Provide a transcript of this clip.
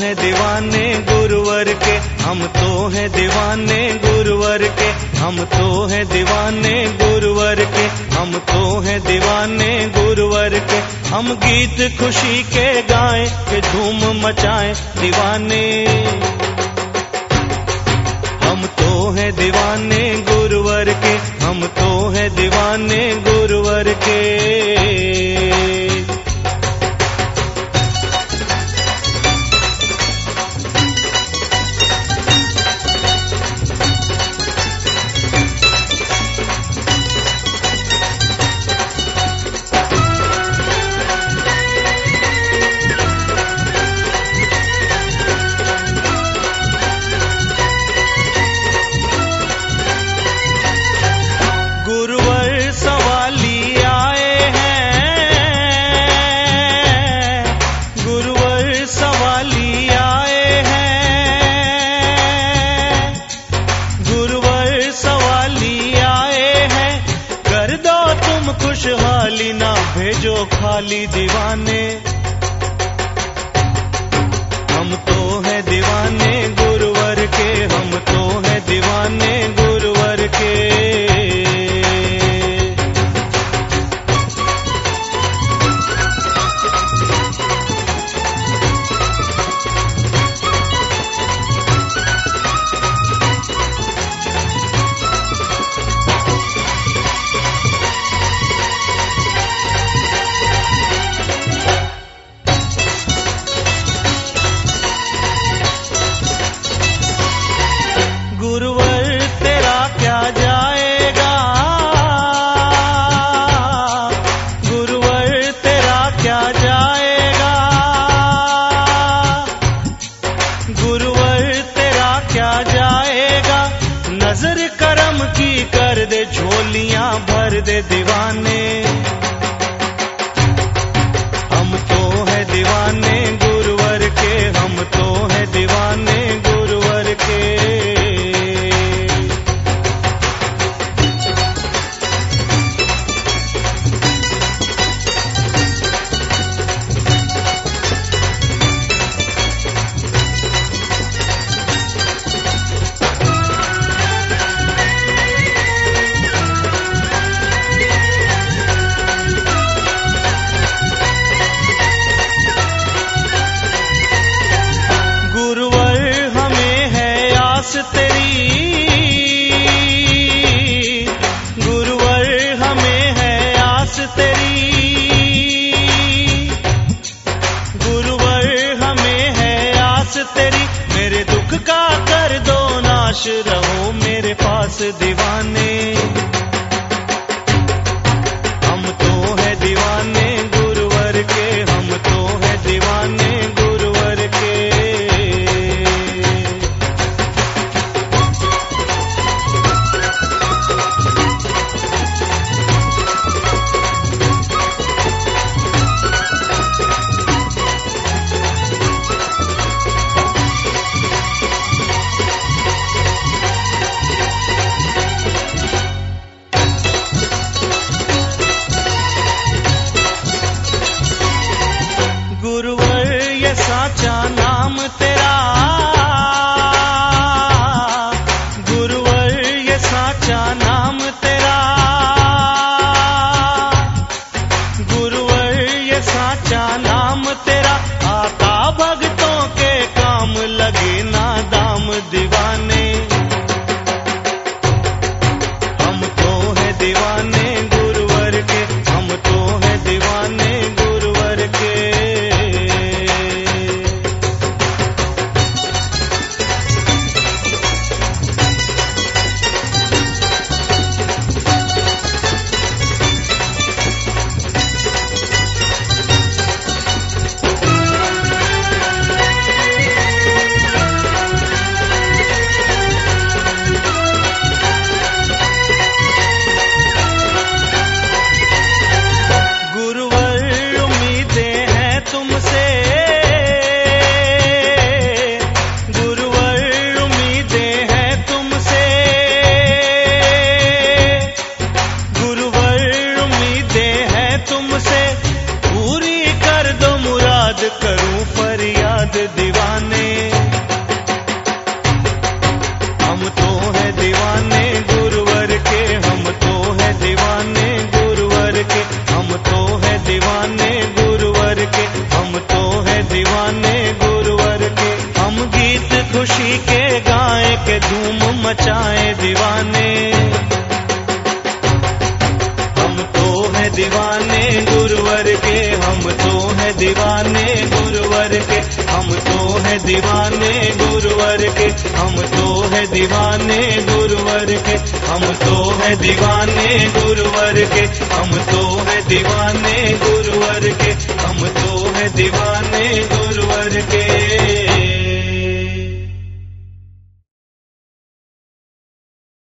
हम तो हैं दीवाने गुरुवर के। हम तो हैं दीवाने गुरुवर के। हम तो हैं दीवाने गुरुवर के। हम गीत खुशी के गाएँ, के धूम मचाएँ दीवाने। हम तो हैं दीवाने गुरुवर के। हम तो हैं दीवाने गुरुवर के। भेजो खाली दीवाने। हम तो हैं दीवाने गुरुवर के हम तो हैं दीवाने। की कर दे झोलियाँ भर दे दीवाने पास दीवाने। हम तो है दीवाने गुरुवर के, हम तो है दीवाने गुरुवर के, हम तो है दीवाने गुरुवर के, हम तो है दीवाने गुरुवर के। हम गीत खुशी के गाए के धूम मचाए दीवाने। हम तो है दीवाने गुरुवर के, हम तो है दीवाने तो है दीवाने गुरुवर के, हम तो है दीवाने गुरुवर के, हम तो है दीवाने गुरुवर के, हम तो है दीवाने गुरुवर के, हम तो है दीवाने